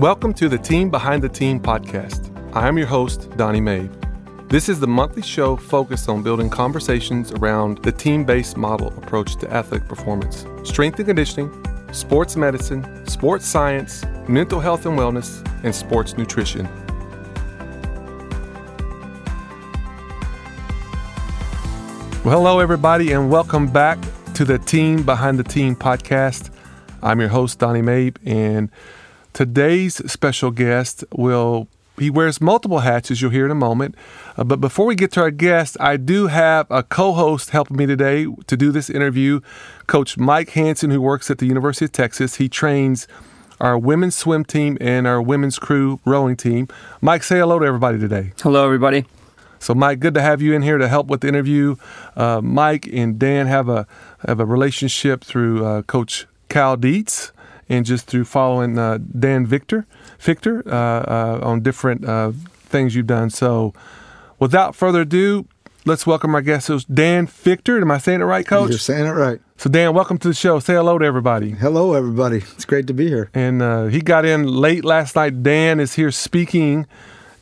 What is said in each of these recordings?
Welcome to the Team Behind the Team podcast. I am your host, Donnie Maib. This is the monthly show focused on building conversations around the team based model approach to athletic performance, strength and conditioning, sports medicine, sports science, mental health and wellness, and sports nutrition. Well, hello, everybody, and welcome back to the Team Behind the Team podcast. I'm your host, Donnie Maib, and today's special guest will he wears multiple hats, as you'll hear in a moment. Uh, but before we get to our guest, I do have a co-host helping me today to do this interview, Coach Mike Hanson, who works at the University of Texas. He trains our women's swim team and our women's crew rowing team. Mike, say hello to everybody today. Hello, everybody. So, Mike, good to have you in here to help with the interview. Uh, Mike and Dan have a have a relationship through uh, Coach Cal Dietz and just through following uh, Dan Fichter Fichter uh, uh, on different uh, things you've done. So, without further ado, let's welcome our guest. So, Dan Fichter. Am I saying it right, Coach? You're saying it right. So, Dan, welcome to the show. Say hello to everybody. Hello, everybody. It's great to be here. And uh, he got in late last night. Dan is here speaking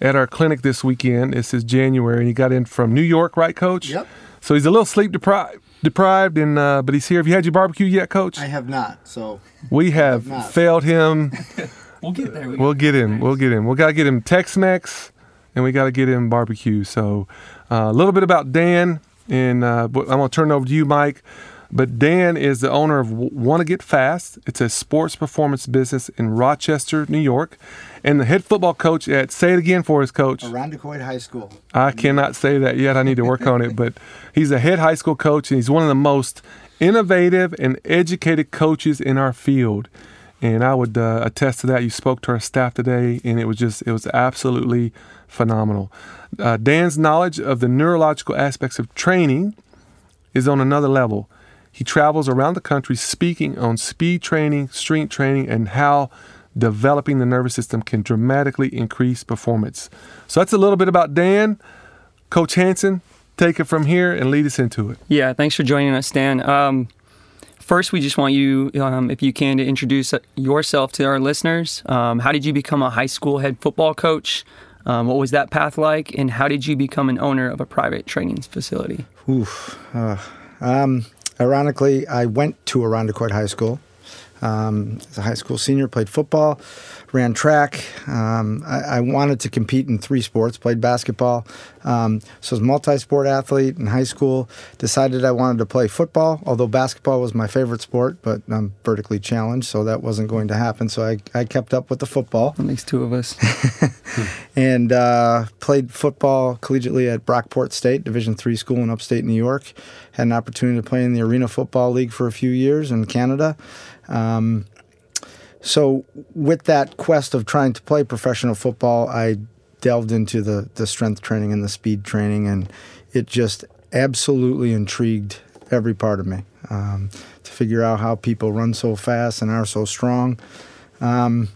at our clinic this weekend. This is January, and he got in from New York, right, Coach? Yep. So he's a little sleep deprived, deprived, and uh, but he's here. Have you had your barbecue yet, Coach? I have not. So we have not. failed him. We'll get there. we'll get him. We'll get him. We got to get him Tex-Mex, and we got to get him barbecue. So uh, a little bit about Dan, and uh, I'm gonna turn it over to you, Mike. But Dan is the owner of Want to Get Fast. It's a sports performance business in Rochester, New York, and the head football coach at. Say it again for us, Coach. Irondequoit High School. I cannot say that yet. I need to work on it. But he's a head high school coach, and he's one of the most innovative and educated coaches in our field. And I would uh, attest to that. You spoke to our staff today, and it was just, it was absolutely phenomenal. Uh, Dan's knowledge of the neurological aspects of training is on another level. He travels around the country speaking on speed training, strength training, and how developing the nervous system can dramatically increase performance. So that's a little bit about Dan. Coach Hanson, take it from here and lead us into it. Yeah, thanks for joining us, Dan. Um, first, we just want you, um, if you can, to introduce yourself to our listeners. Um, how did you become a high school head football coach? Um, what was that path like? And how did you become an owner of a private training facility? Oof. Uh, um, ironically, I went to Irondequoit High School. Um, as a high school senior, played football, ran track. Um, I, I, wanted to compete in three sports, played basketball. Um, so I was a multi-sport athlete in high school. Decided I wanted to play football, although basketball was my favorite sport, but I'm vertically challenged, so that wasn't going to happen. So I, I kept up with the football. That makes two of us. and uh, played football collegiately at Brockport State, Division three school in upstate New York. Had an opportunity to play in the Arena Football League for a few years in Canada. Um, so with that quest of trying to play professional football, I delved into the the strength training and the speed training, and it just absolutely intrigued every part of me um, to figure out how people run so fast and are so strong. Um,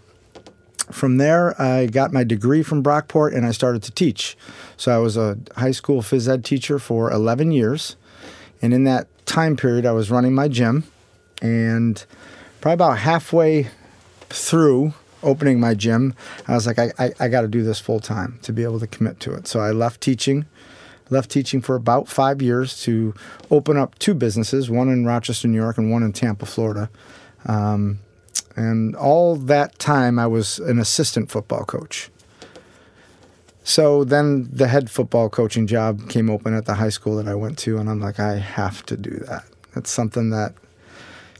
from there, I got my degree from Brockport and I started to teach. So I was a high school phys ed teacher for 11 years. And in that time period, I was running my gym. And probably about halfway through opening my gym, I was like, I, I, I got to do this full time to be able to commit to it. So I left teaching, left teaching for about five years to open up two businesses, one in Rochester, New York, and one in Tampa, Florida. Um, and all that time, I was an assistant football coach. So then the head football coaching job came open at the high school that I went to, and I'm like, I have to do that. That's something that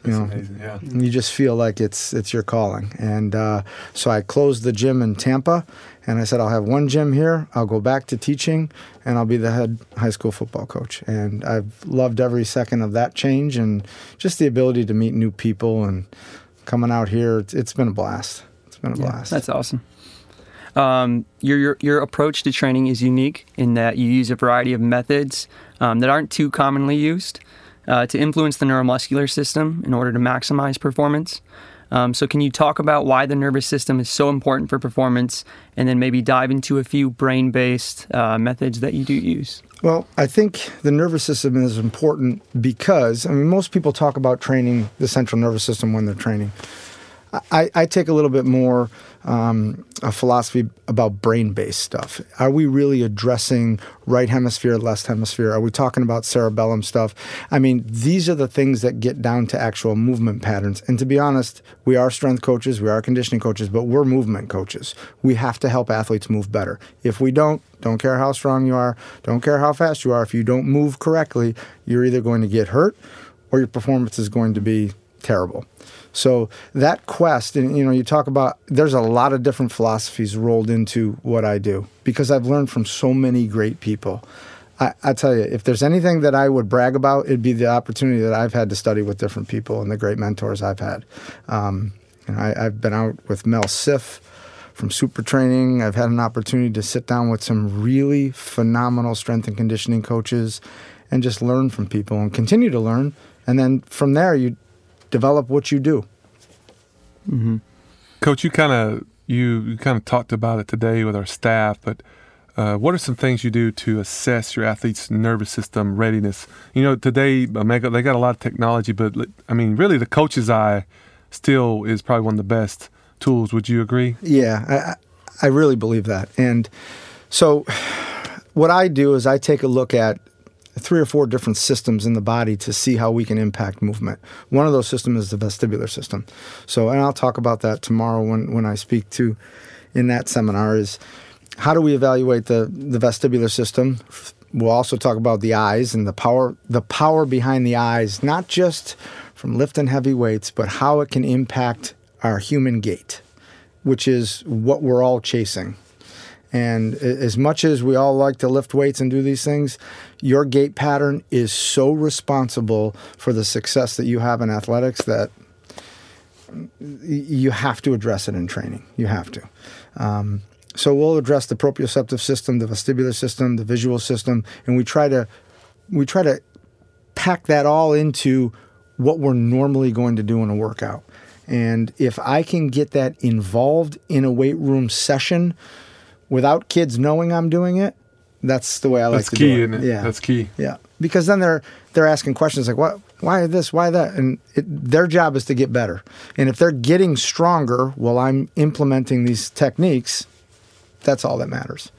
you know, amazing, yeah. you just feel like it's it's your calling. And uh, so I closed the gym in Tampa, and I said I'll have one gym here. I'll go back to teaching, and I'll be the head high school football coach. And I've loved every second of that change, and just the ability to meet new people and coming out here. it's, it's been a blast. It's been a Yeah, blast. that's awesome. Um, your, your your approach to training is unique in that you use a variety of methods um, that aren't too commonly used uh, to influence the neuromuscular system in order to maximize performance. Um, so, can you talk about why the nervous system is so important for performance, and then maybe dive into a few brain-based uh, methods that you do use? Well, I think the nervous system is important because, I mean, most people talk about training the central nervous system when they're training. I, I take a little bit more um, a philosophy about brain-based stuff. Are we really addressing right hemisphere, left hemisphere? Are we talking about cerebellum stuff? I mean, these are the things that get down to actual movement patterns. And to be honest, we are strength coaches, we are conditioning coaches, but we're movement coaches. We have to help athletes move better. If we don't, don't care how strong you are, don't care how fast you are, if you don't move correctly, you're either going to get hurt or your performance is going to be terrible. So that quest, and you know, you talk about there's a lot of different philosophies rolled into what I do because I've learned from so many great people. I, I tell you, if there's anything that I would brag about, it'd be the opportunity that I've had to study with different people and the great mentors I've had. Um, you know, I, I've been out with Mel Siff from Super Training. I've had an opportunity to sit down with some really phenomenal strength and conditioning coaches and just learn from people and continue to learn. And then from there, you develop what you do. Mm-hmm. Coach, you kind of you, you kind of talked about it today with our staff, but uh, what are some things you do to assess your athlete's nervous system readiness? You know, today Omega they got a lot of technology, but I mean, really, the coach's eye still is probably one of the best tools. Would you agree? Yeah, I, I really believe that. And so, what I do is I take a look at three or four different systems in the body to see how we can impact movement. One of those systems is the vestibular system. So, and I'll talk about that tomorrow when, when I speak to in that seminar is how do we evaluate the, the vestibular system? We'll also talk about the eyes and the power the power behind the eyes, not just from lifting heavy weights, but how it can impact our human gait, which is what we're all chasing. And as much as we all like to lift weights and do these things, your gait pattern is so responsible for the success that you have in athletics that you have to address it in training. You have to. Um, so we'll address the proprioceptive system, the vestibular system, the visual system, and we try to we try to pack that all into what we're normally going to do in a workout. And if I can get that involved in a weight room session, without kids knowing I'm doing it, that's the way I like that's to key, do it. Isn't it? Yeah, that's key. Yeah, because then they're they're asking questions like, "What? Why this? Why that?" And it, their job is to get better. And if they're getting stronger while I'm implementing these techniques, that's all that matters.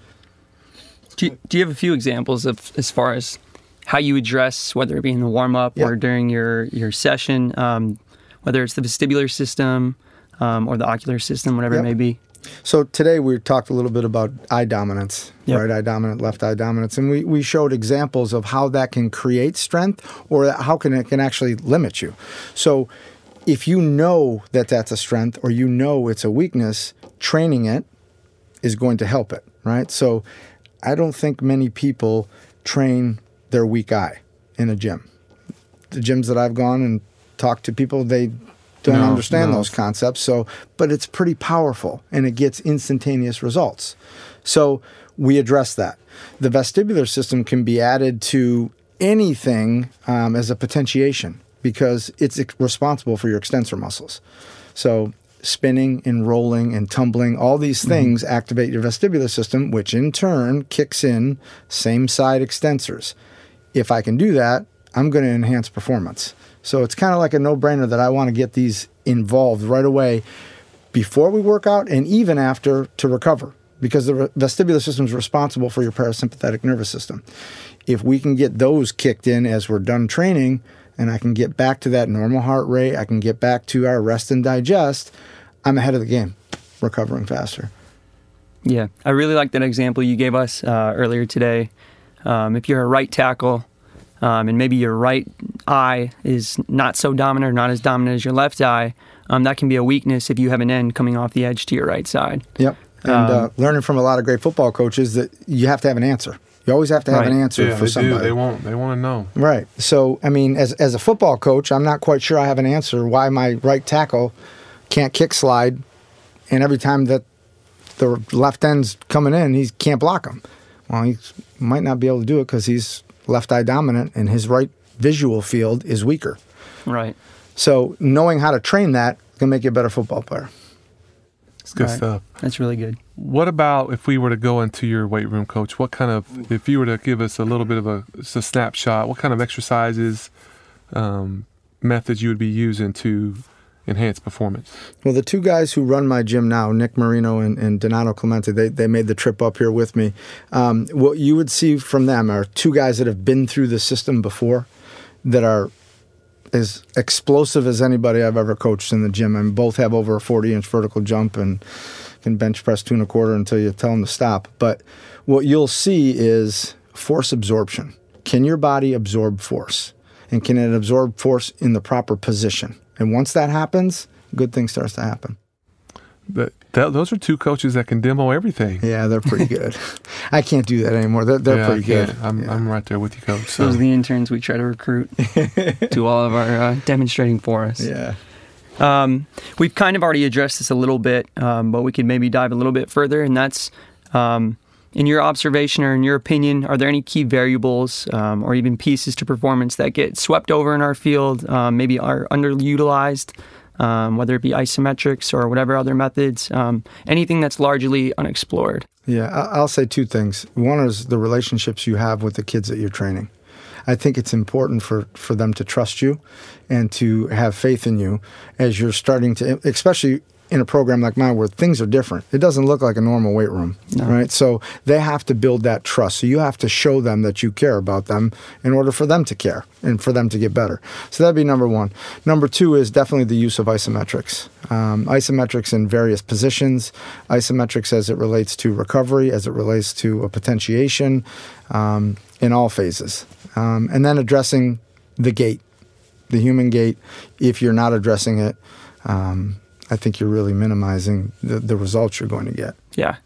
Do you, do you have a few examples of as far as how you address whether it be in the warm up Yep. or during your your session, um, whether it's the vestibular system um, or the ocular system, whatever Yep. it may be? So today we talked a little bit about eye dominance, Yep. right eye dominant, left eye dominance, and we, we showed examples of how that can create strength or how can it can actually limit you. So if you know that that's a strength or you know it's a weakness, training it is going to help it, right? So I don't think many people train their weak eye in a gym. The gyms that I've gone and talked to people, they don't No, understand no. those concepts. So, but it's pretty powerful and it gets instantaneous results. So we address that. The vestibular system can be added to anything um, as a potentiation because it's responsible for your extensor muscles. So spinning and rolling and tumbling, all these things activate your vestibular system, which in turn kicks in same side extensors. If I can do that, I'm going to enhance performance. So it's kind of like a no brainer that I want to get these involved right away before we work out and even after to recover because the vestibular system is responsible for your parasympathetic nervous system. If we can get those kicked in as we're done training and I can get back to that normal heart rate, I can get back to our rest and digest, I'm ahead of the game, recovering faster. Yeah, I really like that example you gave us uh, earlier today. Um, if you're a right tackle, um, and maybe your right eye is not so dominant or not as dominant as your left eye, um, that can be a weakness if you have an end coming off the edge to your right side. Yep. And uh, learning from a lot of great football coaches that you have to have an answer. You always have to have an answer Yeah, for they somebody. do. They want. They want to know. Right. So, I mean, as, as a football coach, I'm not quite sure I have an answer why my right tackle can't kick slide, and every time that the left end's coming in, he can't block him. Well, he might not be able to do it because he's left eye dominant, and his right visual field is weaker. Right. So, knowing how to train that can make you a better football player. It's good Right. stuff. That's really good. What about if we were to go into your weight room, coach? What kind of, if you were to give us a little bit of a, a snapshot, what kind of exercises, um, methods you would be using to enhance performance. Well, the two guys who run my gym now, Nick Marino and, and Donato Clemente, they, they made the trip up here with me. Um, what you would see from them are two guys that have been through the system before that are as explosive as anybody I've ever coached in the gym. And both have over a 40 inch vertical jump and can bench press two and a quarter until you tell them to stop. But what you'll see is force absorption. Can your body absorb force? And can it absorb force in the proper position? And once that happens, good thing starts to happen. But that, those are two coaches that can demo everything. Yeah, they're pretty good. I can't do that anymore. They're, they're Yeah, pretty good. I'm, Yeah. I'm right there with you, coach. So. Those are the interns we try to recruit to all of our uh, demonstrating for us. Yeah. Um, we've kind of already addressed this a little bit, um, but we could maybe dive a little bit further, and that's um, in your observation or in your opinion, are there any key variables um, or even pieces to performance that get swept over in our field, um, maybe are underutilized, um, whether it be isometrics or whatever other methods, um, anything that's largely unexplored? Yeah, I'll say two things. One is the relationships you have with the kids that you're training. I think it's important for, for them to trust you and to have faith in you as you're starting to, especially in a program like mine where things are different. It doesn't look like a normal weight room, right? So they have to build that trust. So you have to show them that you care about them in order for them to care and for them to get better. So that'd be number one. Number two is definitely the use of isometrics. Um, isometrics in various positions, isometrics as it relates to recovery, as it relates to a potentiation, um, in all phases. Um, and then addressing the gait, the human gait. If you're not addressing it, um, I think you're really minimizing the, the results you're going to get. Yeah.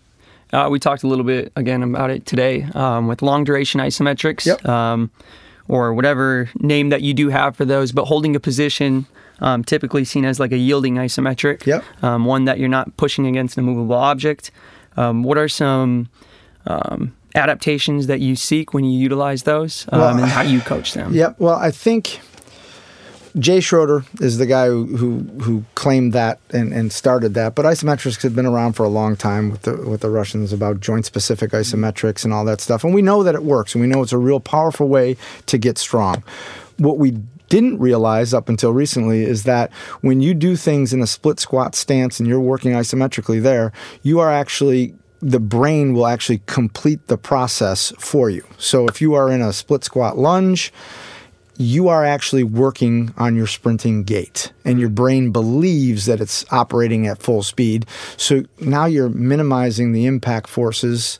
Uh, we talked a little bit again about it today um, with long duration isometrics, Yep. um, or whatever name that you do have for those. But holding a position, um, typically seen as like a yielding isometric, Yep. um, one that you're not pushing against a movable object. Um, what are some um, adaptations that you seek when you utilize those, um, Well, and how you coach them? Yep. Well, I think Jay Schroeder is the guy who who, who claimed that and, and started that. But isometrics had been around for a long time with the with the Russians about joint specific isometrics and all that stuff. And we know that it works, and we know it's a real powerful way to get strong. What we didn't realize up until recently is that when you do things in a split squat stance and you're working isometrically there, you are actually the brain will actually complete the process for you. So if you are in a split squat lunge, you are actually working on your sprinting gait and your brain believes that it's operating at full speed. So now you're minimizing the impact forces.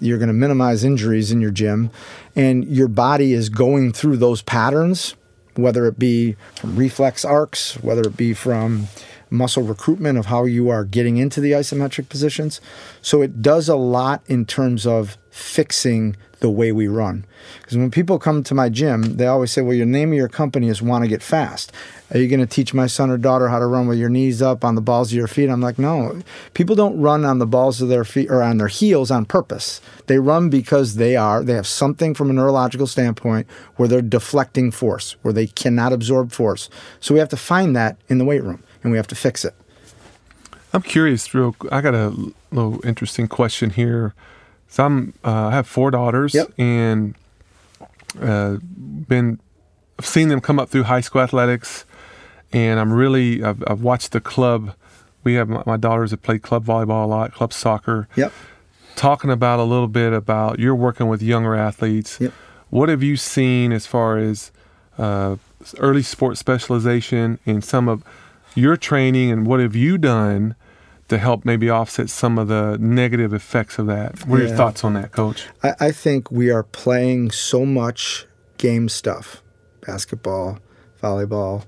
You're going to minimize injuries in your gym and your body is going through those patterns, whether it be from reflex arcs, whether it be from muscle recruitment of how you are getting into the isometric positions. So it does a lot in terms of fixing the way we run. Because when people come to my gym, they always say, Well, your name of your company is Want to Get Fast. Are you going to teach my son or daughter how to run with your knees up on the balls of your feet? I'm like, No. People don't run on the balls of their feet or on their heels on purpose. They run because they are, they have something from a neurological standpoint where they're deflecting force, where they cannot absorb force. So we have to find that in the weight room and we have to fix it. I'm curious. Real, I got a little interesting question here. So I'm, uh, I have four daughters, Yep. and uh, been I've seen them come up through high school athletics, and I'm really I've, I've watched the club. We have my, my daughters that played club volleyball a lot, club soccer. Yep. Talking about a little bit about you're working with younger athletes. Yep. What have you seen as far as uh, early sports specialization in some of your training, and what have you done to help maybe offset some of the negative effects of that? What are Yeah. your thoughts on that, Coach? I, I think we are playing so much game stuff basketball, volleyball,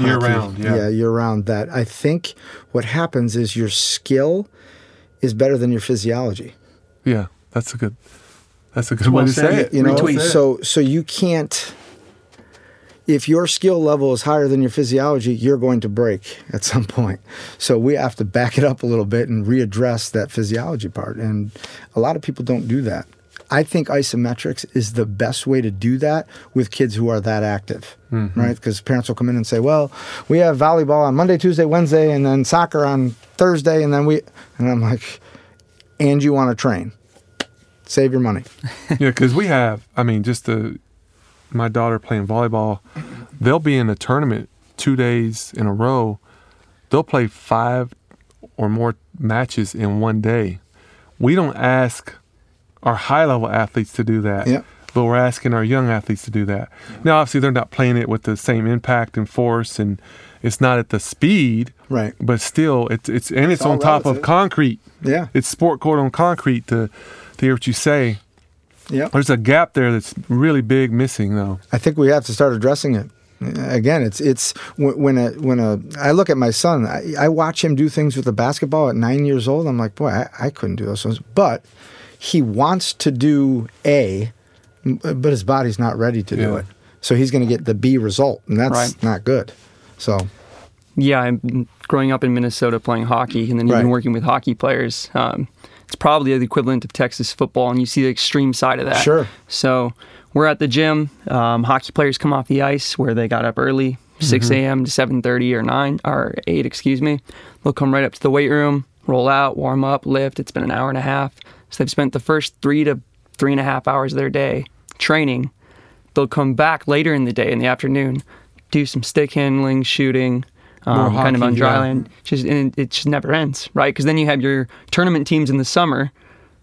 Year hockey. round, yeah. year round. That I think what happens is your skill is better than your physiology. Yeah, that's a good. That's a good Well way to said. say it. You know, Retweet. so so you can't. If your skill level is higher than your physiology, you're going to break at some point. So we have to back it up a little bit and readdress that physiology part. And a lot of people don't do that. I think isometrics is the best way to do that with kids who are that active, mm-hmm. right? Because parents will come in and say, "Well, we have volleyball on Monday, Tuesday, Wednesday, and then soccer on Thursday, and then we," and I'm like, "And you want to train? Save your money." Yeah, because we have. I mean, just the my daughter playing volleyball. They'll be in a tournament two days in a row. they'll play five or more matches in one day. We don't ask our high level athletes to do that. Yeah. But we're asking our young athletes to do that. Now, obviously, they're not playing it with the same impact and force, and it's not at the speed, Right. but still, it's it's and it's, all on top of concrete. Yeah. It's sport court on concrete. To to hear what you say, Yeah. there's a gap there that's really big missing, though. I think we have to start addressing it. Again, it's it's when when a when a I look at my son, I, I watch him do things with the basketball at nine years old. I'm like, boy, I, I couldn't do those things. But he wants to do A, but his body's not ready to do it. So he's going to get the B result, and that's Right. not good. So Yeah, I'm growing up in Minnesota playing hockey and then even Right. working with hockey players. Um, it's probably the equivalent of Texas football, and you see the extreme side of that. Sure. So we're at the gym. Um, hockey players come off the ice where they got up early, 6 a.m. to 7:30 or 9 or 8, excuse me. They'll come right up to the weight room, roll out, warm up, lift. It's been an hour and a half. So they've spent the first three to three and a half hours of their day training. They'll come back later in the day in the afternoon, do some stick handling, shooting, um, kind of on dry yeah. land. Just and it just never ends, right? Because then you have your tournament teams in the summer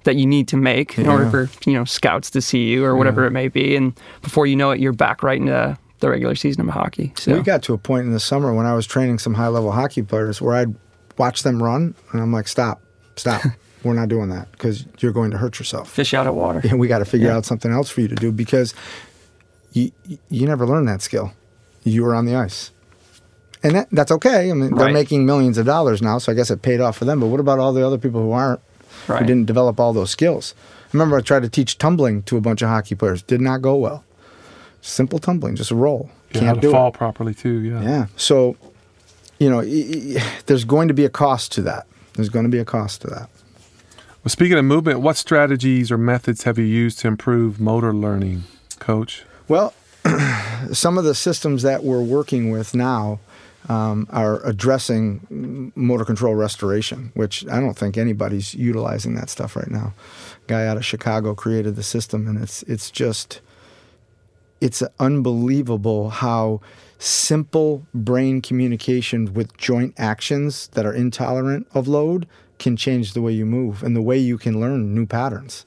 that you need to make in order for you know scouts to see you or whatever it may be, and before you know it, you're back right into the regular season of hockey. So we got to a point in the summer when I was training some high level hockey players where I'd watch them run, and I'm like, stop, stop. We're not doing that because you're going to hurt yourself. fish out of water. and we got to figure Yeah. out something else for you to do because you you never learned that skill. You were on the ice, and that, that's okay. I mean, they're Right. making millions of dollars now, so I guess it paid off for them. But what about all the other people who aren't, Right. who didn't develop all those skills? I remember I tried to teach tumbling to a bunch of hockey players. Did not go well. Simple tumbling, just a roll. You Can't to do fall it. properly too. Yeah. Yeah. So, you know, y- y- there's going to be a cost to that. There's going to be a cost to that. Well, speaking of movement, what strategies or methods have you used to improve motor learning, Coach? Well, some of the systems that we're working with now um, are addressing motor control restoration, which I don't think anybody's utilizing that stuff right now. Guy out of Chicago created the system, and it's it's just it's unbelievable how simple brain communication with joint actions that are intolerant of load can change the way you move and the way you can learn new patterns.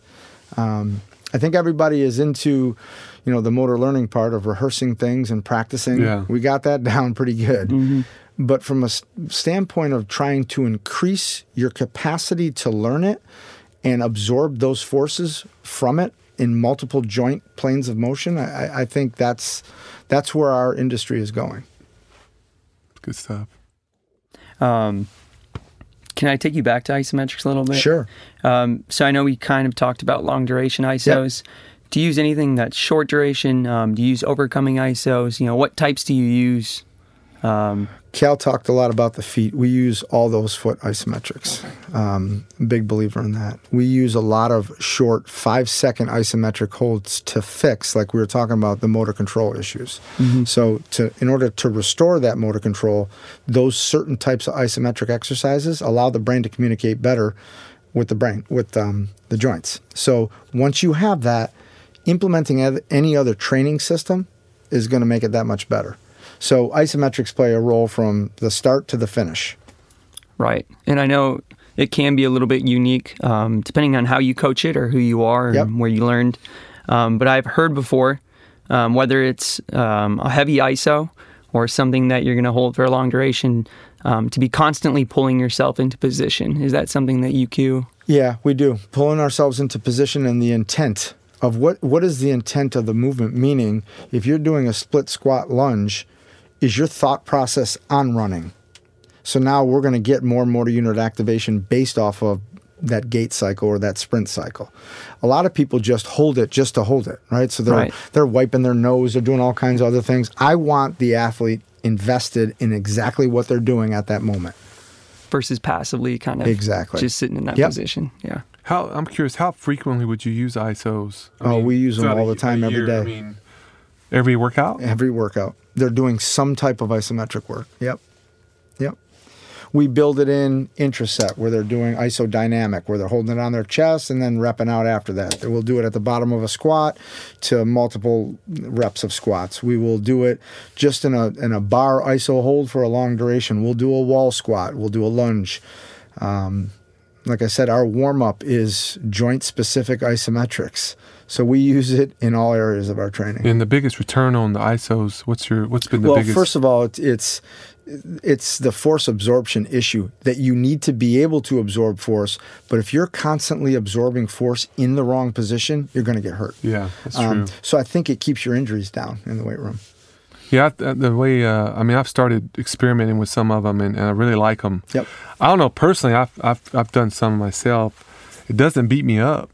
Um, I think everybody is into, you know, the motor learning part of rehearsing things and practicing. Yeah. We got that down pretty good. But from a s- standpoint of trying to increase your capacity to learn it and absorb those forces from it in multiple joint planes of motion, I, I- I think that's that's where our industry is going. Good stuff. Um, can I take you back to isometrics a little bit? Sure. Um, so I know we kind of talked about long duration ISOs. Do you use anything that's short duration? Um, do you use overcoming ISOs? You know, what types do you use? Um, Cal talked a lot about the feet. We use all those foot isometrics. Um, big believer in that. We use a lot of short five second isometric holds to fix, like we were talking about, the motor control issues. So, to in order to restore that motor control, those certain types of isometric exercises allow the brain to communicate better with the brain, with um, the joints. So, once you have that, implementing any other training system is going to make it that much better. So isometrics play a role from the start to the finish. right. And I know it can be a little bit unique um, depending on how you coach it or who you are and Yep. where you learned. Um, but I've heard before, um, whether it's um, a heavy ISO or something that you're going to hold for a long duration, um, to be constantly pulling yourself into position. Is that something that you cue? Yeah, we do. Pulling ourselves into position and the intent of what what is the intent of the movement? Meaning, if you're doing a split squat lunge, is your thought process on running? So now we're going to get more motor unit activation based off of that gait cycle or that sprint cycle. A lot of people just hold it just to hold it, right? So they're Right. they're wiping their nose, they're doing all kinds of other things. I want the athlete invested in exactly what they're doing at that moment. versus passively kind of Exactly. just sitting in that Yep. position. Yeah. How I'm curious, how frequently would you use ISOs? I Oh, we use them all the time, a every year, I mean, every workout. every workout. They're doing some type of isometric work. Yep. Yep. we build it in intraset where they're doing isodynamic, where they're holding it on their chest and then repping out after that. We'll do it at the bottom of a squat to multiple reps of squats. We will do it just in a in a bar iso hold for a long duration. We'll do a wall squat. We'll do a lunge. Um, like I said, our warm up is joint specific isometrics. So we use it in all areas of our training. And the biggest return on the ISOs, what's your what's been the biggest? well, first of all, it's, it's it's the force absorption issue that you need to be able to absorb force. But if you're constantly absorbing force in the wrong position, you're going to get hurt. yeah, that's Um, true. so I think it keeps your injuries down in the weight room. Yeah, the way uh, I mean, I've started experimenting with some of them, and, and I really like them. Yep. I don't know personally. I've, I've I've done some myself. It doesn't beat me up.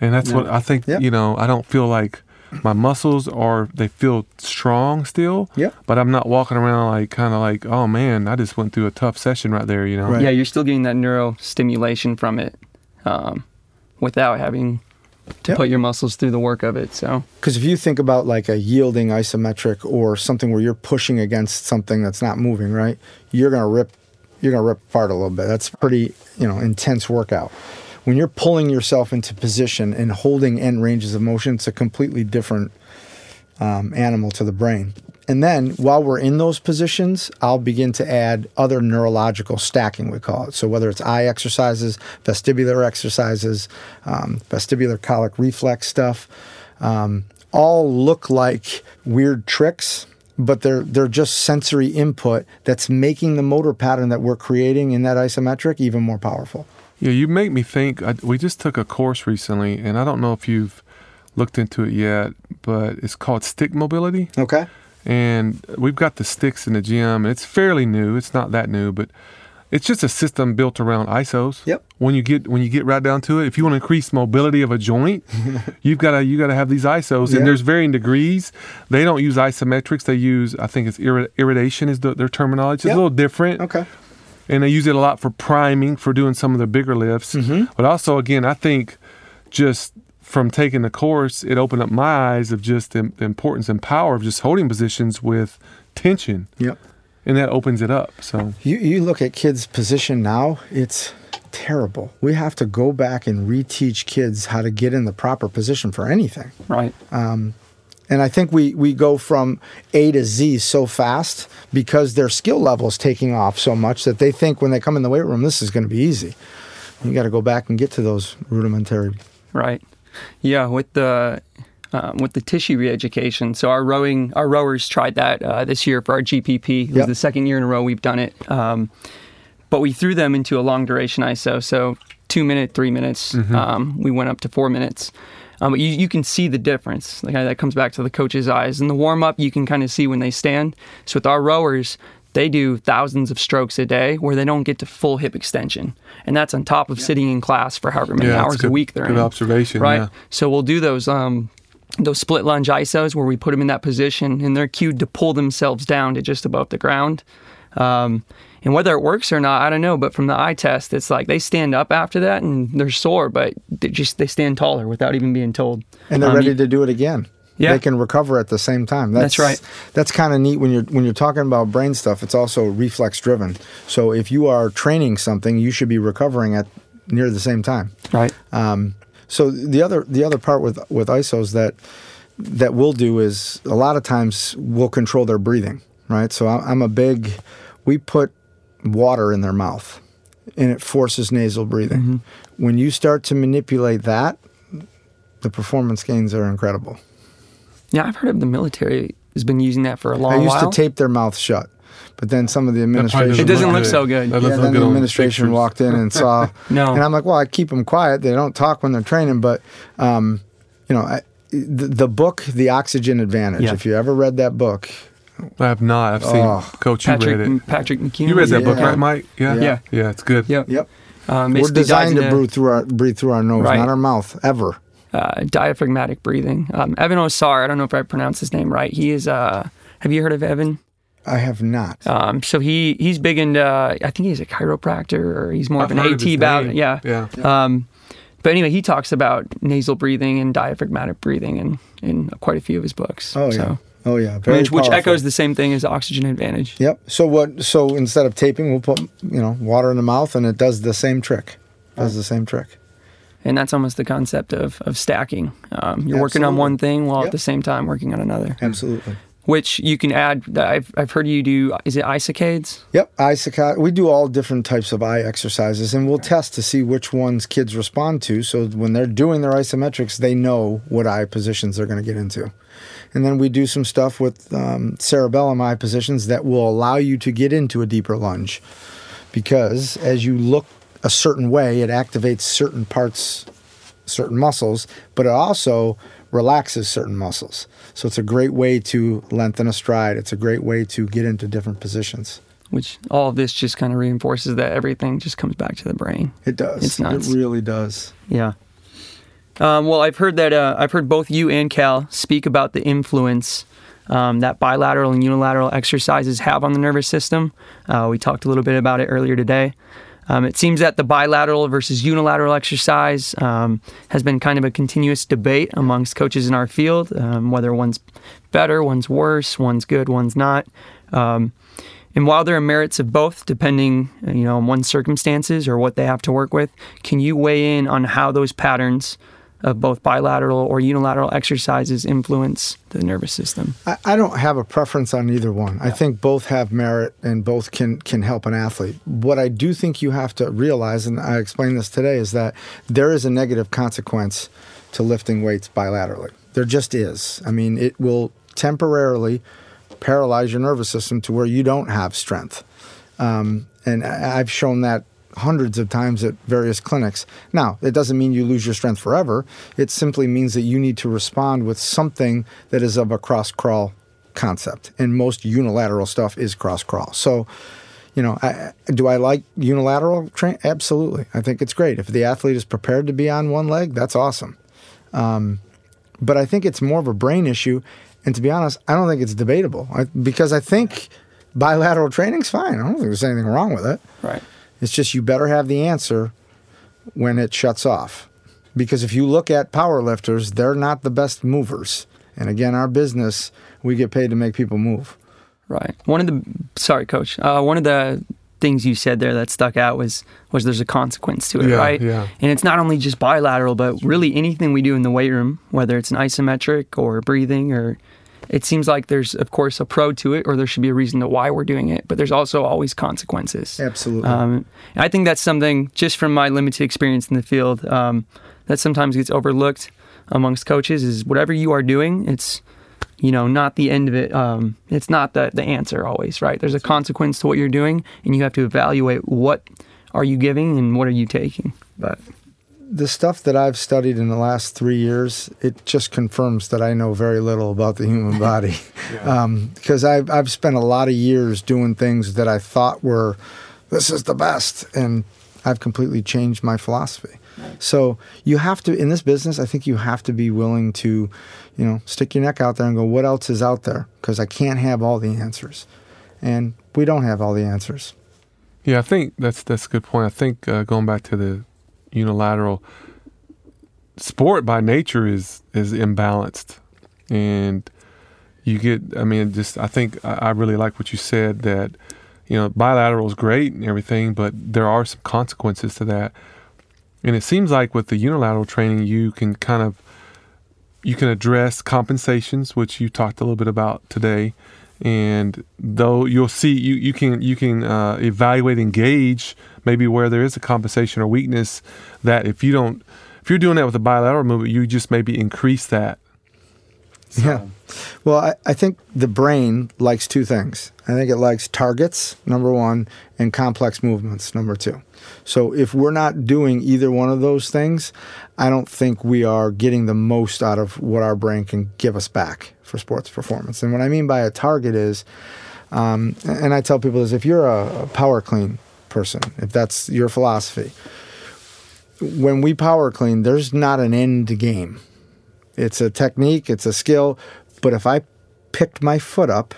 And that's what I think. Yep. You know, I don't feel like my muscles are they feel strong still. Yeah. But I'm not walking around like kind of like, oh man, I just went through a tough session right there. You know. Right. Yeah, you're still getting that neuro stimulation from it um, without having to Yep. put your muscles through the work of it. So Because if you think about like a yielding isometric or something where you're pushing against something that's not moving, right? You're gonna rip, you're gonna rip apart a little bit. That's pretty, you know, intense workout. When you're pulling yourself into position and holding end ranges of motion, it's a completely different um, animal to the brain. And then while we're in those positions, I'll begin to add other neurological stacking, we call it. So whether it's eye exercises, vestibular exercises, um, vestibulocollic reflex stuff, um, all look like weird tricks, but they're they're just sensory input that's making the motor pattern that we're creating in that isometric even more powerful. Yeah, you make me think. I, we just took a course recently, and I don't know if you've looked into it yet, but it's called stick mobility. Okay. and we've got the sticks in the gym. and It's fairly new. It's not that new, but it's just a system built around ISOs. Yep. When you get when you get right down to it, if you want to increase mobility of a joint, you've got to you got to have these ISOs, Yeah. and there's varying degrees. They don't use isometrics. They use I think it's irradiation is the, their terminology. It's Yep. a little different Okay. And they use it a lot for priming for doing some of the bigger lifts. Mm-hmm. But also, again, I think just from taking the course, it opened up my eyes of just the, the importance and power of just holding positions with tension, Yep. and that opens it up. So You you look at kids' position now, it's terrible. We have to go back and reteach kids how to get in the proper position for anything. right, And I think we we go from A to Z so fast because their skill level is taking off so much that they think when they come in the weight room, this is going to be easy. You got to go back and get to those rudimentary. right, yeah. With the um, with the tissue re-education, so our rowing, our rowers tried that uh, this year for our GPP. It was Yep. the second year in a row we've done it. Um, but we threw them into a long duration ISO, so two minute, three minutes. Um, we went up to four minutes. Um, but you, you can see the difference. Like that comes back to the coach's eyes. In the warm up, you can kind of see when they stand. So with our rowers, they do thousands of strokes a day where they don't get to full hip extension, and that's on top of sitting in class for however many Yeah, hours good- a week they're in. good in. observation, right? yeah. So we'll do those um, those split lunge isos where we put them in that position, and they're cued to pull themselves down to just above the ground. Um, and whether it works or not, I don't know. But from the eye test, it's like they stand up after that and they're sore, but they just they stand taller without even being told. and they're Um, ready to do it again. Yeah. they can recover at the same time. That's right. That's kind of neat when you're when you're talking about brain stuff. It's also reflex driven. So if you are training something, you should be recovering at near the same time. Right. Um, so the other the other part with with ISOs that that we'll do is a lot of times we'll control their breathing. Right. So I- I'm a big. We put water in their mouth, and it forces nasal breathing. When you start to manipulate that, the performance gains are incredible. Yeah, I've heard of the military has been using that for a long I used while. to tape their mouth shut, but then some of the That probably administration It doesn't look look good. so good. That yeah, then good the administration pictures. walked in and saw. No. And I'm like, well, I keep them quiet. They don't talk when they're training. But, um, you know, I, the, the book, The Oxygen Advantage, Yeah. if you ever read that book, I have not. I've seen Oh. Coach. You Patrick read it. Patrick McKeown. You read that book, right, Mike? Yeah. Yeah. Yeah. It's good. Yep. yep, Um, we're designed to into- breathe through our breathe through our nose, Right. not our mouth, ever. uh, diaphragmatic breathing. Um, Evan Osar, I don't know if I pronounced his name right. He is. Uh, have you heard of Evan? I have not. Um, so he he's big into. I think he's a chiropractor or he's more I've of an heard of his AT bout. name. Yeah. Yeah. Um, but anyway, he talks about nasal breathing and diaphragmatic breathing in, in quite a few of his books. Oh so, yeah, Oh yeah, which, which echoes the same thing as oxygen advantage. Yep. So what? So instead of taping, we'll put you know water in the mouth, and it does the same trick. Does the same trick. And that's almost the concept of, of stacking. Um, you're working on one thing while Yep. at the same time working on another, Absolutely. which you can add. I've, I've heard you do, is it isocades? Yep, eye saccade. We do all different types of eye exercises, and we'll test to see which ones kids respond to. So when they're doing their isometrics, they know what eye positions they're going to get into. And then we do some stuff with um, cerebellum eye positions that will allow you to get into a deeper lunge, because as you look a certain way, it activates certain parts, certain muscles, but it also relaxes certain muscles. So it's a great way to lengthen a stride. It's a great way to get into different positions. Which all of this just kind of reinforces that everything just comes back to the brain. It does. It's nuts. It really does. Yeah. Um, well, I've heard that uh, I've heard both you and Cal speak about the influence um, that bilateral and unilateral exercises have on the nervous system. Uh, we talked a little bit about it earlier today. Um, it seems that the bilateral versus unilateral exercise um, has been kind of a continuous debate amongst coaches in our field, um, whether one's better, one's worse, one's good, one's not. Um, and while there are merits of both, depending you know on one's circumstances or what they have to work with, can you weigh in on how those patterns of both bilateral or unilateral exercises influence the nervous system? I, I don't have a preference on either one. I think both have merit and both can can help an athlete. What I do think you have to realize, and I explained this today, is that there is a negative consequence to lifting weights bilaterally. There just is. I mean, it will temporarily paralyze your nervous system to where you don't have strength. Um, and I've shown that hundreds of times at various clinics. Now, it doesn't mean you lose your strength forever. It simply means that you need to respond with something that is of a cross crawl concept. And most unilateral stuff is cross crawl. So, you know, I, do I like unilateral train? Absolutely. I think it's great. If the athlete is prepared to be on one leg, that's awesome. Um, but I think it's more of a brain issue. And to be honest, I don't think it's debatable I, because I think bilateral training's fine. I don't think there's anything wrong with it. Right. It's just you better have the answer when it shuts off. Because if you look at power lifters, they're not the best movers. And again, our business, we get paid to make people move. Right. One of the sorry, coach. Uh, one of the things you said there that stuck out was was there's a consequence to it, Yeah, right? yeah. And it's not only just bilateral, but really anything we do in the weight room, whether it's an isometric or breathing or it seems like there's of course a pro to it or there should be a reason to why we're doing it, but there's also always consequences. Absolutely. Um, I think that's something just from my limited experience in the field um, that sometimes gets overlooked amongst coaches is whatever you are doing, it's you know not the end of it. Um, it's not the the answer always, right? There's a consequence to what you're doing, and you have to evaluate what are you giving and what are you taking. But the stuff that I've studied in the last three years, it just confirms that I know very little about the human body. Because I've, I've spent a lot of years doing things that I thought were, this is the best. And I've completely changed my philosophy. So you have to, in this business, I think you have to be willing to, you know, stick your neck out there and go, what else is out there? Because I can't have all the answers. And we don't have all the answers. Yeah, I think that's that's a good point. I think uh, going back to the unilateral sport by nature is is imbalanced, and you get. I mean, just I think I, I really like what you said that you know bilateral is great and everything, but there are some consequences to that. And it seems like with the unilateral training, you can kind of you can address compensations, which you talked a little bit about today. And though you'll see, you, you can you can uh, evaluate and gauge maybe where there is a compensation or weakness. That if you don't, if you're doing that with a bilateral movement, you just maybe increase that. Yeah. Well, I, I think the brain likes two things. I think it likes targets, number one, and complex movements, number two. So if we're not doing either one of those things, I don't think we are getting the most out of what our brain can give us back for sports performance. And what I mean by a target is, um, and I tell people is if you're a power clean person, if that's your philosophy, when we power clean, there's not an end game. It's a technique, it's a skill. But if I picked my foot up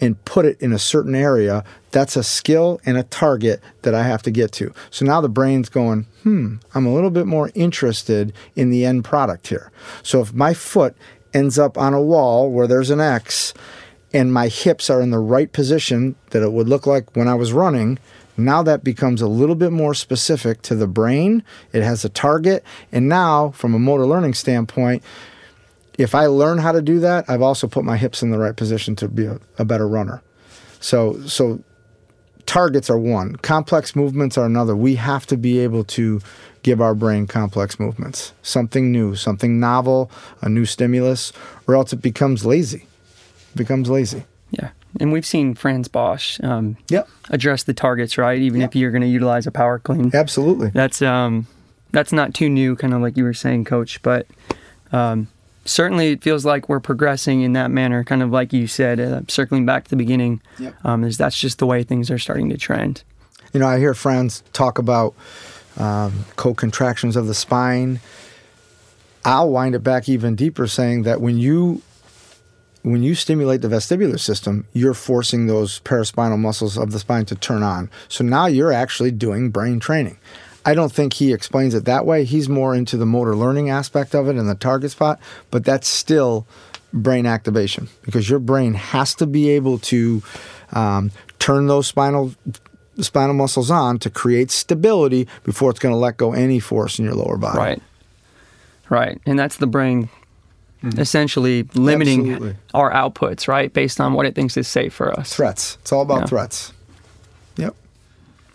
and put it in a certain area, that's a skill and a target that I have to get to. So now the brain's going, hmm, I'm a little bit more interested in the end product here. So if my foot ends up on a wall where there's an X and my hips are in the right position that it would look like when I was running, now that becomes a little bit more specific to the brain. It has a target. And now, from a motor learning standpoint, if I learn how to do that, I've also put my hips in the right position to be a, a better runner. So, so targets are one, complex movements are another. We have to be able to give our brain complex movements, something new, something novel, a new stimulus, or else it becomes lazy. It becomes lazy. Yeah. And we've seen Frans Bosch um, Yep. address the targets, right? Even Yep. if you're going to utilize a power clean. Absolutely. That's um, that's not too new, kind of like you were saying, Coach. But um, certainly, it feels like we're progressing in that manner, kind of like you said, uh, circling back to the beginning. Yep. Um, is that's just the way things are starting to trend. You know, I hear friends talk about um, co-contractions of the spine. I'll wind it back even deeper, saying that when you when you stimulate the vestibular system, you're forcing those paraspinal muscles of the spine to turn on. So now you're actually doing brain training. I don't think he explains it that way. He's more into the motor learning aspect of it and the target spot, but that's still brain activation because your brain has to be able to um, turn those spinal spinal muscles on to create stability before it's going to let go any force in your lower body. Right. Right. And that's the brain essentially limiting Mm-hmm. Absolutely. our outputs, right? Based on what it thinks is safe for us. Threats. It's all about Yeah. threats. Yep.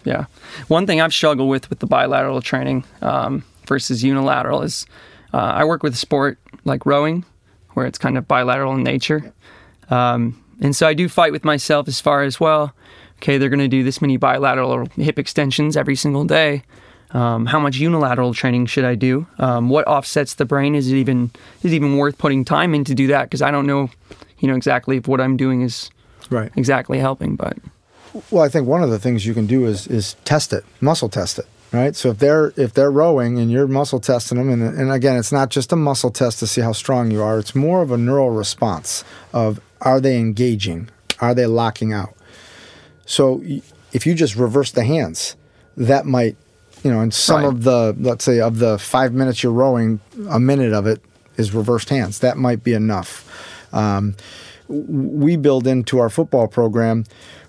Yeah. One thing I've struggled with with the bilateral training um, versus unilateral is uh, I work with a sport like rowing, where it's kind of bilateral in nature. Um, and so I do fight with myself as far as, well, okay, they're going to do this many bilateral hip extensions every single day. Um, how much unilateral training should I do? Um, what offsets the brain? Is it even is it even worth putting time in to do that? Because I don't know, you know, exactly if what I'm doing is Right. exactly helping. But Well, I think one of the things you can do is is test it, muscle test it, right? So if they're if they're rowing and you're muscle testing them, and and again, it's not just a muscle test to see how strong you are. It's more of a neural response of are they engaging, are they locking out. So if you just reverse the hands, that might, you know, in some Right. of the let's say of the five minutes you're rowing, a minute of it is reversed hands. That might be enough. Um, we build into our football program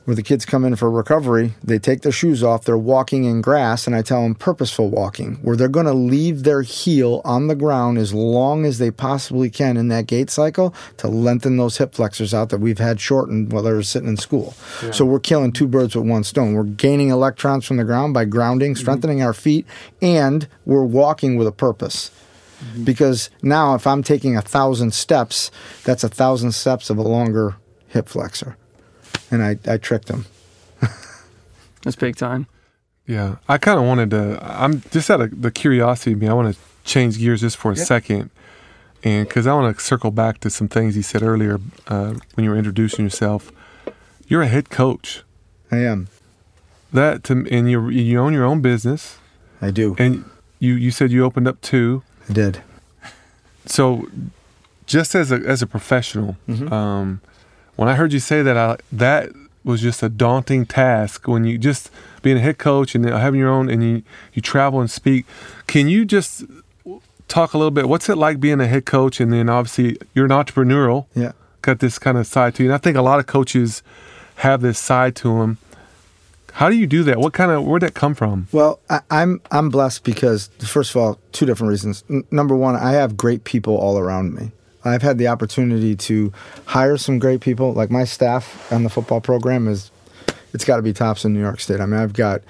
where the kids come in for recovery, they take their shoes off, they're walking in grass, and I tell them purposeful walking, where they're going to leave their heel on the ground as long as they possibly can in that gait cycle to lengthen those hip flexors out that we've had shortened while they're sitting in school. So we're killing two birds with one stone. We're gaining electrons from the ground by grounding, mm-hmm. strengthening our feet, and we're walking with a purpose mm-hmm. because now if I'm taking a thousand steps, that's a thousand steps of a longer hip flexor. And I, I tricked him. that's big time. Yeah, I kind of wanted to. I'm just out of the curiosity of me. I want to change gears just for a second, and because I want to circle back to some things you said earlier uh, when you were introducing yourself. You're a head coach. I am. That to and you you own your own business, I do. and you you said you opened up two. I did. So, just as a as a professional, Mm-hmm. um, when I heard you say that, I, that was just a daunting task. When you just being a head coach and having your own, and you you travel and speak. Can you just talk a little bit? What's it like being a head coach, and then obviously you're an entrepreneurial, Yeah. got this kind of side to you. And I think a lot of coaches have this side to them. How do you do that? What kind of where'd that come from? Well, I, I'm I'm blessed because first of all, two different reasons. N- number one, I have great people all around me. I've had the opportunity to hire some great people. Like my staff on the football program is, it's got to be tops in New York State. I mean, I've got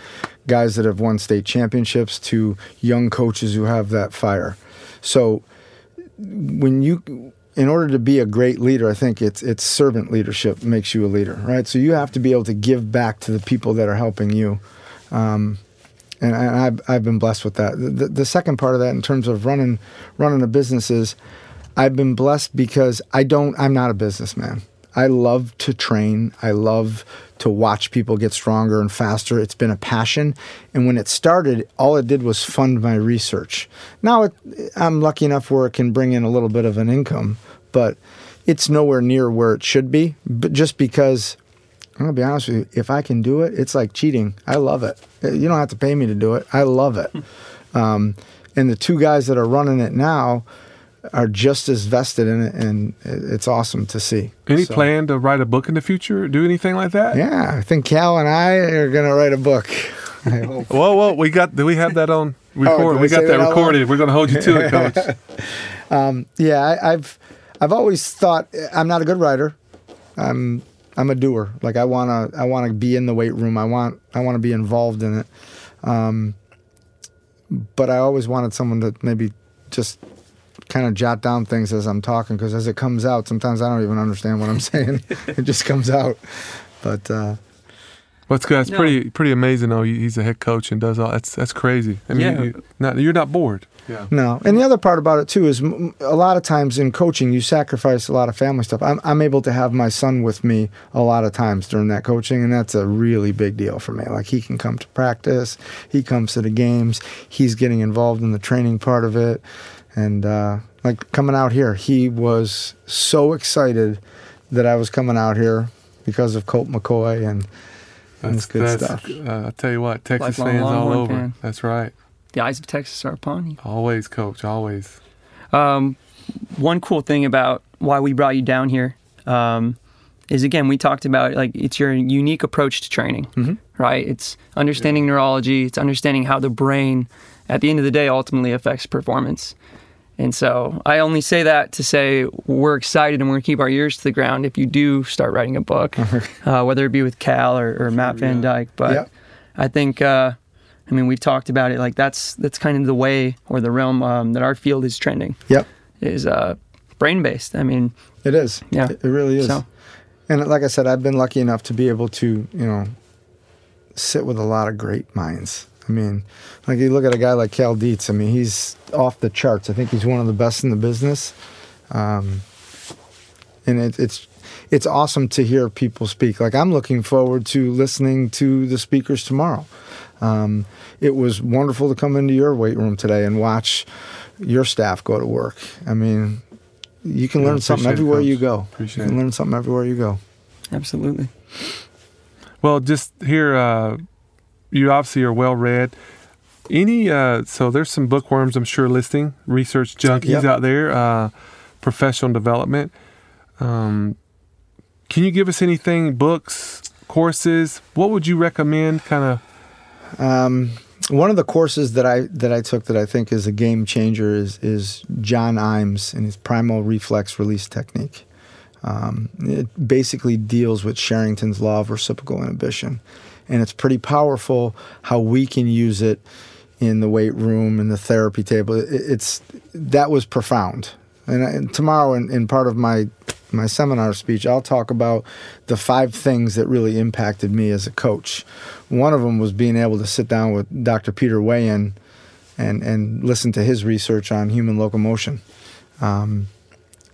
guys that have won state championships to young coaches who have that fire. So when you in order to be a great leader, I think it's it's servant leadership makes you a leader, right? So you have to be able to give back to the people that are helping you, um, and, I've I've been blessed with that. The, the second part of that, in terms of running running a business, is I've been blessed because I don't I'm not a businessman. I love to train. I love to watch people get stronger and faster. It's been a passion. And when it started, all it did was fund my research. Now it, I'm lucky enough where it can bring in a little bit of an income, but it's nowhere near where it should be. But just because, I'm to be honest with you, if I can do it, it's like cheating. I love it. You don't have to pay me to do it. I love it. Um, and the two guys that are running it now, are just as vested in it, and it's awesome to see. Any So- plan to write a book in the future? Do anything like that? Yeah, I think Cal and I are gonna write a book. I hope. Whoa, whoa, we got. Do we have that on record? Oh, we got that that recorded. We're going to hold you to it, Coach. Yeah, I, I've I've always thought I'm not a good writer. I'm I'm a doer. Like I wanna I wanna be in the weight room. I want I want to be involved in it. Um, but I always wanted someone to maybe just kind of jot down things as I'm talking because as it comes out, sometimes I don't even understand what I'm saying. it just comes out. But uh, Well, it's good. It's No. pretty pretty amazing. though. He's a head coach and does all. That's that's crazy. I mean, Yeah. you, not, you're not bored. Yeah. No, and the other part about it too is a lot of times in coaching you sacrifice a lot of family stuff. I'm I'm able to have my son with me a lot of times during that coaching, and that's a really big deal for me. Like he can come to practice, he comes to the games, he's getting involved in the training part of it, and uh, like coming out here, he was so excited that I was coming out here because of Colt McCoy and. and That's it's good that's, stuff. Uh, I tell you what, Texas Lifelong fans all over. fan. That's right. The eyes of Texas are upon you. Always, coach. Always. Um, one cool thing about why we brought you down here um, is again we talked about like it's your unique approach to training, right? It's understanding neurology, it's understanding how the brain, at the end of the day, ultimately affects performance. And so I only say that to say we're excited and we're gonna keep our ears to the ground if you do start writing a book, uh, whether it be with Cal or, or Matt Van Dyke. But Yeah. I think, uh, I mean, we've talked about it. Like that's that's kind of the way or the realm um, that our field is trending Yep, is uh, brain based. I mean, it is. Yeah. it, it really is. So- And like I said, I've been lucky enough to be able to, you know, sit with a lot of great minds. I mean, like you look at a guy like Cal Dietz. I mean, he's off the charts. I think he's one of the best in the business. Um, and it, it's it's awesome to hear people speak. Like I'm looking forward to listening to the speakers tomorrow. Um, it was wonderful to come into your weight room today and watch your staff go to work. I mean, you can Yeah, learn something everywhere you go. Appreciate you can it. learn something everywhere you go. absolutely. Well, just here, uh, you obviously are well read. Any, uh, so there's some bookworms, I'm sure, listing research junkies Yep. out there, uh, professional development. Um, can you give us anything, books, courses? What would you recommend? Kind of, Um, one of the courses that I that I took that I think is a game changer is is John Iams and his primal reflex release technique. Um, it basically deals with Sherrington's law of reciprocal inhibition, and it's pretty powerful how we can use it in the weight room and the therapy table. It, it's that was profound. And, and tomorrow, in, in part of my my seminar speech, I'll talk about the five things that really impacted me as a coach. One of them was being able to sit down with Dr. Peter Weyand and and listen to his research on human locomotion. Um,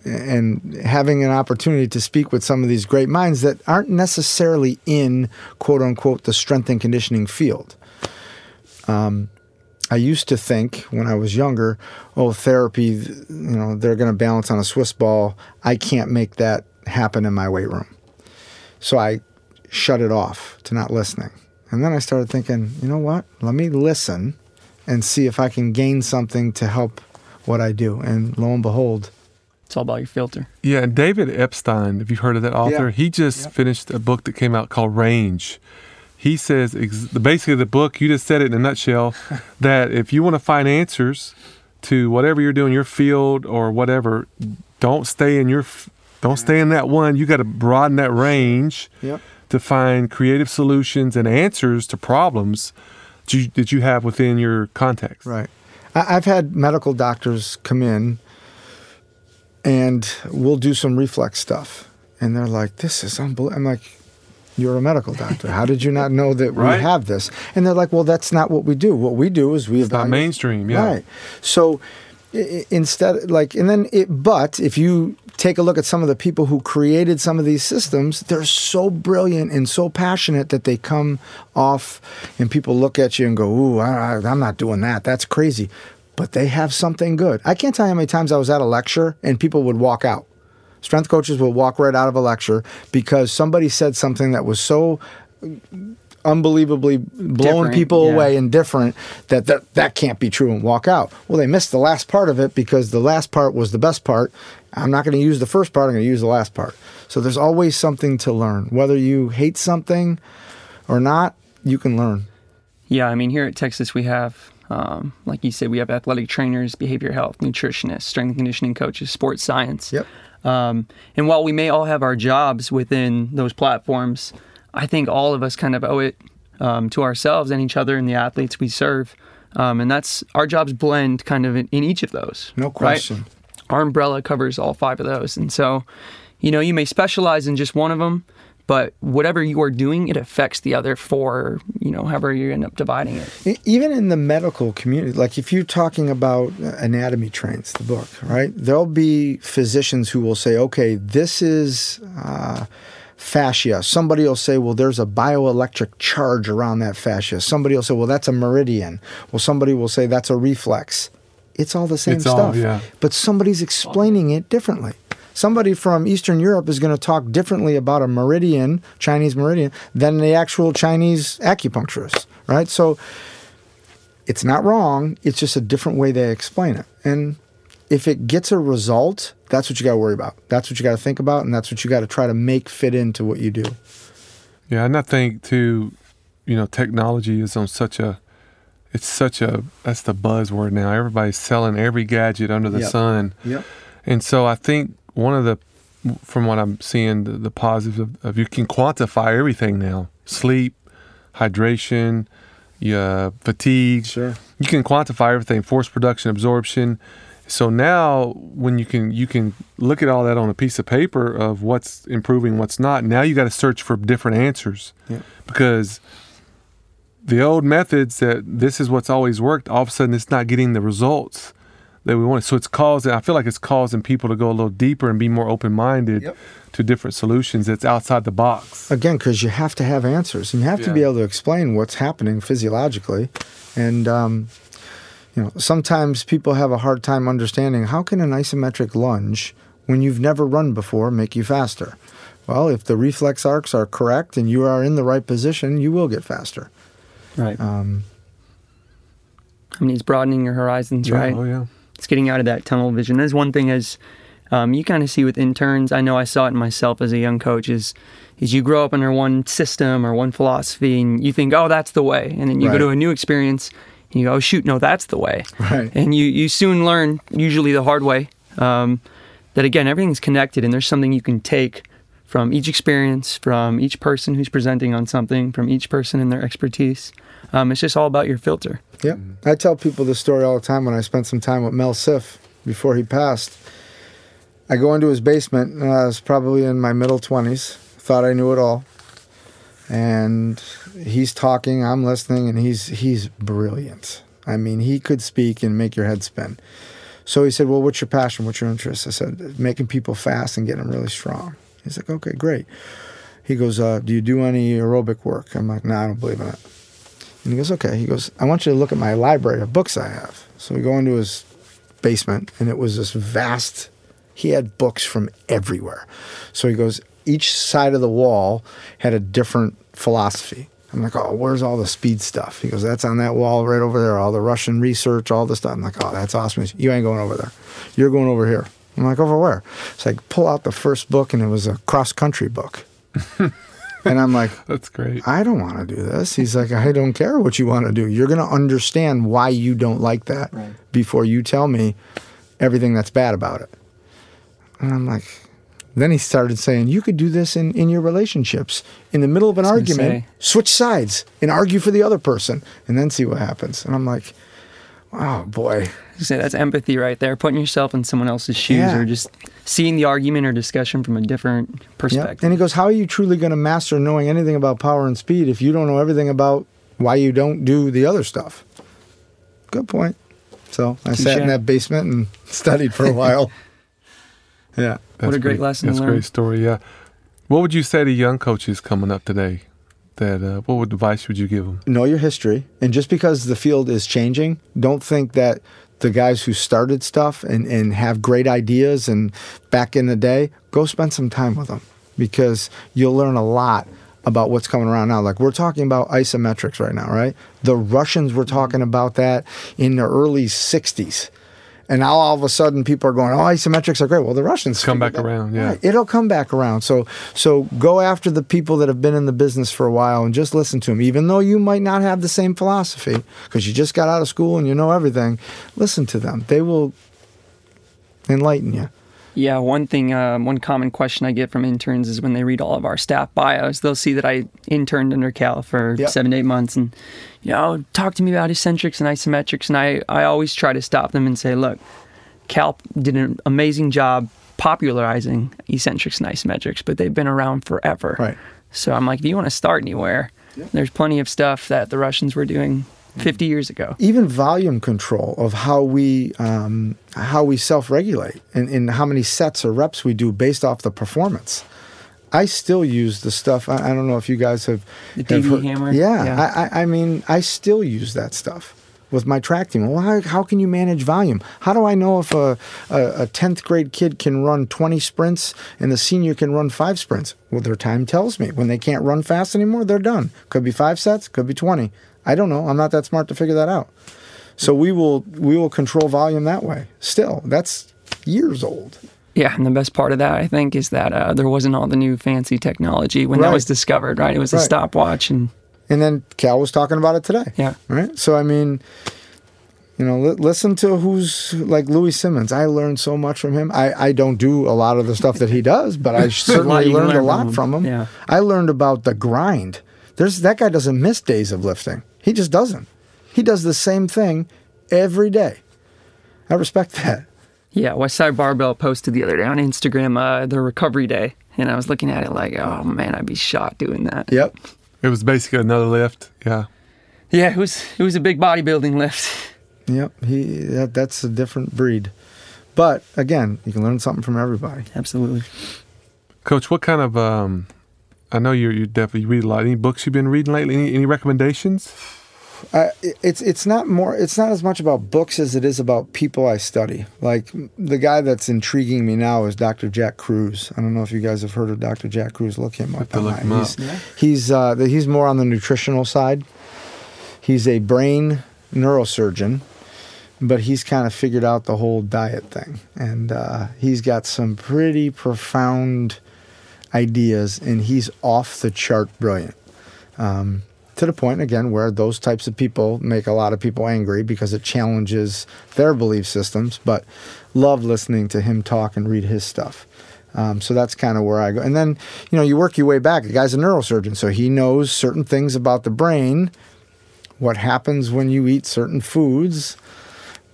and having an opportunity to speak with some of these great minds that aren't necessarily in quote unquote the strength and conditioning field. Um, I used to think when I was younger, oh, therapy, you know, they're going to balance on a Swiss ball. I can't make that happen in my weight room. So I shut it off to not listening. And then I started thinking, you know what? Let me listen and see if I can gain something to help what I do. And lo and behold, It's all about your filter. yeah. And David Epstein, if you've heard of that author, Yeah. he just finished a book that came out called Range. He says ex- basically the book, you just said it in a nutshell, that if you want to find answers to whatever you're doing, your field or whatever, don't stay in your, f- don't stay in that one. You got to broaden that range Yep. to find creative solutions and answers to problems that you, that you have within your context. Right. I, I've had medical doctors come in and we'll do some reflex stuff. And they're like, this is unbelievable. I'm like, you're a medical doctor. How did you not know that Right. we have this? And they're like, well, that's not what we do. What we do is we It's not mainstream. Yeah. Right. So instead, like, and then it, but if you take a look at some of the people who created some of these systems, they're so brilliant and so passionate that they come off and people look at you and go, ooh, I, I- I'm not doing that. That's crazy. But they have something good. I can't tell you how many times I was at a lecture and people would walk out. Strength coaches would walk right out of a lecture because somebody said something that was so unbelievably blowing Different, people yeah. away and different that, that that can't be true and walk out. Well, they missed the last part of it because the last part was the best part. I'm not going to use the first part, I'm going to use the last part. So there's always something to learn. Whether you hate something or not, you can learn. Yeah, I mean, here at Texas, we have, um, like you said, we have athletic trainers, behavior health, nutritionists, strength and conditioning coaches, sports science. Yep. Um, and while we may all have our jobs within those platforms, I think all of us kind of owe it um, to ourselves and each other and the athletes we serve. Um, and that's our jobs blend kind of in, in each of those. No right? question. Our umbrella covers all five of those. And so, you know, you may specialize in just one of them, but whatever you are doing, it affects the other four, you know, however you end up dividing it. Even in the medical community like if you're talking about uh, anatomy trains the book right? There'll be physicians who will say okay this is uh, fascia. Somebody will say well there's a bioelectric charge around that fascia. Somebody will say well that's a meridian. Well somebody will say that's a reflex. It's all the same It's all, stuff yeah. but somebody's explaining it differently somebody from eastern europe is going to talk differently about a meridian chinese meridian than the actual chinese acupuncturist right so it's not wrong it's just a different way they explain it and if it gets a result that's what you got to worry about that's what you got to think about and that's what you got to try to make fit into what you do Yeah, and I think too, you know, technology is on such a, it's such a, that's the buzzword now. Everybody's selling every gadget under the Yep. sun. yep And so I think one of the, from what I'm seeing, the, the positives of, of you can quantify everything now sleep, hydration, yeah, fatigue. sure You can quantify everything, force production, absorption. So now when you can you can look at all that on a piece of paper of what's improving, what's not. Now you got to search for different answers. Yeah. Because the old methods that this is what's always worked, all of a sudden it's not getting the results that we want. So it's causing I feel like it's causing people to go a little deeper and be more open minded Yep. to different solutions that's outside the box. again because you have to have answers and you have to be able to explain what's happening physiologically and um, you know sometimes people have a hard time understanding how can an isometric lunge when you've never run before make you faster well if the reflex arcs are correct and you are in the right position you will get faster Right. um, I mean, it's broadening your horizons, Yeah, right? Oh yeah. It's getting out of that tunnel vision. There's one thing as um, you kind of see with interns. I know I saw it in myself as a young coach. Is is you grow up under one system or one philosophy, and you think, oh, that's the way, and then you Right. go to a new experience, and you go, oh, shoot, no, that's the way, Right. and you you soon learn, usually the hard way, um, that again everything's connected, and there's something you can take from each experience, from each person who's presenting on something, from each person and their expertise. Um, it's just all about your filter. Yep. I tell people this story all the time when I spent some time with Mel Siff before he passed. I go into his basement, and I was probably in my middle 20s, thought I knew it all. And he's talking, I'm listening, and he's he's brilliant. I mean, he could speak and make your head spin. So he said, Well, what's your passion? What's your interest? I said, Making people fast and getting them really strong. He's like, Okay, great. He goes, uh, Do you do any aerobic work? I'm like, No, I don't believe in it. And he goes, okay. He goes, I want you to look at my library of books I have. So we go into his basement, and it was this vast. He had books from everywhere. So he goes, each side of the wall had a different philosophy. I'm like, oh, where's all the speed stuff? He goes, that's on that wall right over there. All the Russian research, all the stuff. I'm like, oh, that's awesome. Goes, you ain't going over there. You're going over here. I'm like, over where? It's like, pull out the first book, and it was a cross country book. and I'm like, That's great. I don't want to do this. He's like, I don't care what you want to do. You're going to understand why you don't like that Right. before you tell me everything that's bad about it. And I'm like, then he started saying, you could do this in, in your relationships. In the middle of an I was gonna argument, say. switch sides and argue for the other person and then see what happens. And I'm like, oh boy. say that's empathy right there, putting yourself in someone else's shoes Yeah. or just seeing the argument or discussion from a different Yeah. perspective. And he goes, how are you truly going to master knowing anything about power and speed if you don't know everything about why you don't do the other stuff? Good point. So I sat in that basement and studied for a while. yeah. What a great lesson That's a great story. Yeah. What would you say to young coaches coming up today? That uh, what advice would you give them? Know your history. And just because the field is changing, don't think that the guys who started stuff and, and have great ideas and back in the day, go spend some time with them because you'll learn a lot about what's coming around now. Like we're talking about isometrics right now, right? The Russians were talking about that in the early 60s. And now all of a sudden people are going, oh, isometrics are great. Well, the Russians Come back that- around, yeah. Right. It'll come back around. So so go after the people that have been in the business for a while and just listen to them. Even though you might not have the same philosophy because you just got out of school and you know everything, listen to them. They will enlighten you. Yeah, one thing, um, one common question I get from interns is when they read all of our staff bios, they'll see that I interned under Cal for Yep. seven to eight months, and you know, talk to me about eccentrics and isometrics, and I, I always try to stop them and say, look, Cal did an amazing job popularizing eccentrics and isometrics, but they've been around forever. Right. So I'm like, if you want to start anywhere, there's plenty of stuff that the Russians were doing 50 years ago. even volume control of how we um, how we self-regulate and, and how many sets or reps we do based off the performance. I still use the stuff. I, I don't know if you guys have The have DB hammer? Yeah, Yeah. I, I, I mean, I still use that stuff with my track team. Well, how, how can you manage volume? How do I know if a, a, a 10th grade kid can run 20 sprints and the senior can run five sprints? Well, their time tells me. When they can't run fast anymore, they're done. Could be five sets, could be 20. I don't know. I'm not that smart to figure that out. So we will we will control volume that way. Still, that's years old. Yeah, and the best part of that, I think, is that uh, there wasn't all the new fancy technology when that was discovered, right? It was a stopwatch, and And then Cal was talking about it today. yeah, Right. So I mean, you know, li- listen to who's like Louie Simmons. I learned so much from him. I, I don't do a lot of the stuff that he does, but I certainly learned a lot from from him. him. Yeah. I learned about the grind. There's that guy doesn't miss days of lifting. He just doesn't. He does the same thing every day. I respect that. yeah. Westside Barbell posted the other day on Instagram uh, their recovery day, and I was looking at it like, oh man, I'd be shot doing that. Yep. It was basically another lift. Yeah. Yeah, it was it was a big bodybuilding lift. Yep. He that, that's a different breed. But again, you can learn something from everybody. Absolutely. Coach, what kind of um I know you you definitely read a lot. Any books you've been reading lately? Any, any recommendations? Uh, it's it's not more it's not as much about books as it is about people I study. Like the guy that's intriguing me now is Dr. Jack Kruse. I don't know if you guys have heard of Dr. Jack Kruse. Look him up. look him he's up. he's uh, he's more on the nutritional side. He's a brain neurosurgeon, but he's kind of figured out the whole diet thing, and uh, he's got some pretty profound ideas, and he's off the chart brilliant. Um, to the point again where those types of people make a lot of people angry because it challenges their belief systems. But love listening to him talk and read his stuff. Um, so that's kind of where I go. And then you know you work your way back. The guy's a neurosurgeon, so he knows certain things about the brain, what happens when you eat certain foods,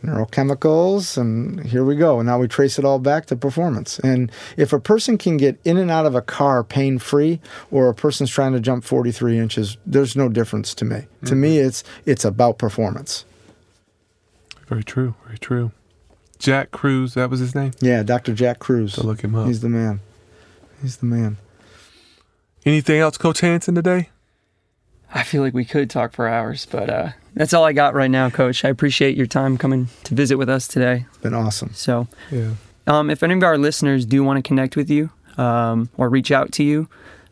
neurochemicals, and here we go. And now we trace it all back to performance. And if a person can get in and out of a car pain free, or a person's trying to jump 43 inches, there's no difference to me. To me, it's it's about performance. Very true. Very true. Jack Kruse, that was his name. Yeah, Dr. Jack Kruse. To look him up. He's the man. He's the man. Anything else, Coach Hanson, today? I feel like we could talk for hours, but uh, that's all I got right now, Coach. I appreciate your time coming to visit with us today. It's been awesome. So, Yeah. um, if any of our listeners do want to connect with you um, or reach out to you,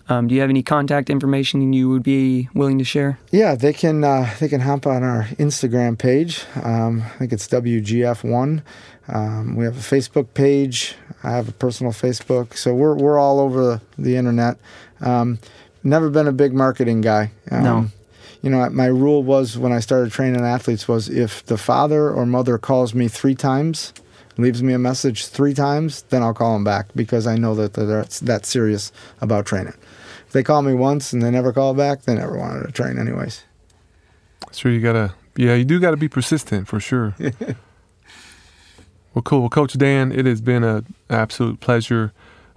um, do you have any contact information you would be willing to share? Yeah, they can uh, they can hop on our Instagram page. Um, I think it's WGF1. Um, we have a Facebook page. I have a personal Facebook, so we're we're all over the internet. Um, never been a big marketing guy. Um, No. You know, my rule was when I started training athletes was if the father or mother calls me three times, leaves me a message three times, then I'll call them back because I know that they're that serious about training. If they call me once and they never call back, they never wanted to train anyways. Sure, you gotta. Yeah, you do gotta be persistent for sure. well, cool. Well, Coach Dan, it has been an absolute pleasure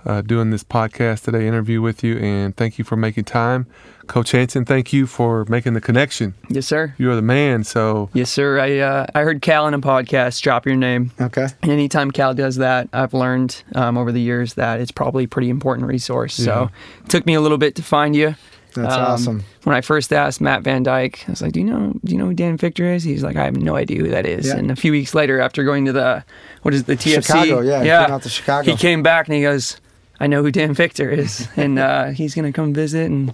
uh, doing this podcast today, interview with you, and thank you for making time. Coach Hanson, thank you for making the connection. Yes, sir. You are the man. So Yes, sir. I uh, I heard Cal in a podcast drop your name. Okay. And anytime Cal does that, I've learned um, over the years that it's probably a pretty important resource. So it took me a little bit to find you. That's Um, awesome. When I first asked Matt Van Dyke, I was like, "Do you know? Do you know who Dan Fichter is?" He's like, "I have no idea who that is." Yeah. And a few weeks later, after going to the what is it, the TFC? Chicago, yeah, he came out to Chicago. He came back and he goes, "I know who Dan Fichter is, and uh, he's gonna come visit, and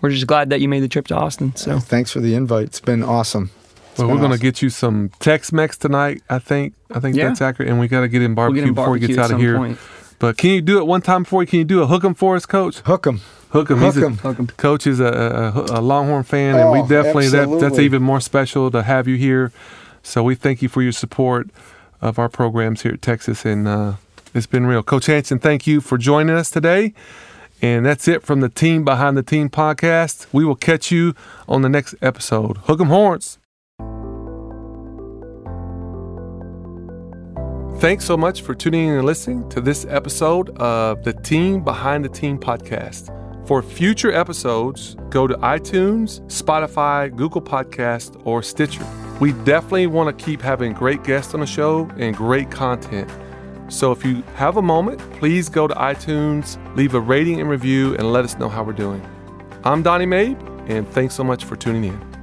we're just glad that you made the trip to Austin. So Thanks for the invite. It's been awesome. It's Well, been we're gonna get you some Tex-Mex tonight. I think. I think Yeah. that's accurate, and we got to get in we'll barbecue get in before he gets out of here. point. But can you do it one time before? you- Can you do a hook 'em for us, Coach? Hook 'em. Hook 'em. He's Hook a- 'em. Hook 'em. Coach is a, a, a Longhorn fan, and we Oh, definitely that, that's even more special to have you here. So we thank you for your support of our programs here at Texas, and uh, it's been real. Coach Hanson, thank you for joining us today. And that's it from the Team Behind the Team podcast. We will catch you on the next episode. Hook 'em horns. Thanks so much for tuning in and listening to this episode of the Team Behind the Team podcast. For future episodes, go to iTunes, Spotify, Google Podcast, or Stitcher. We definitely want to keep having great guests on the show and great content. So if you have a moment, please go to iTunes, leave a rating and review, and let us know how we're doing. I'm Donnie Maib, and thanks so much for tuning in.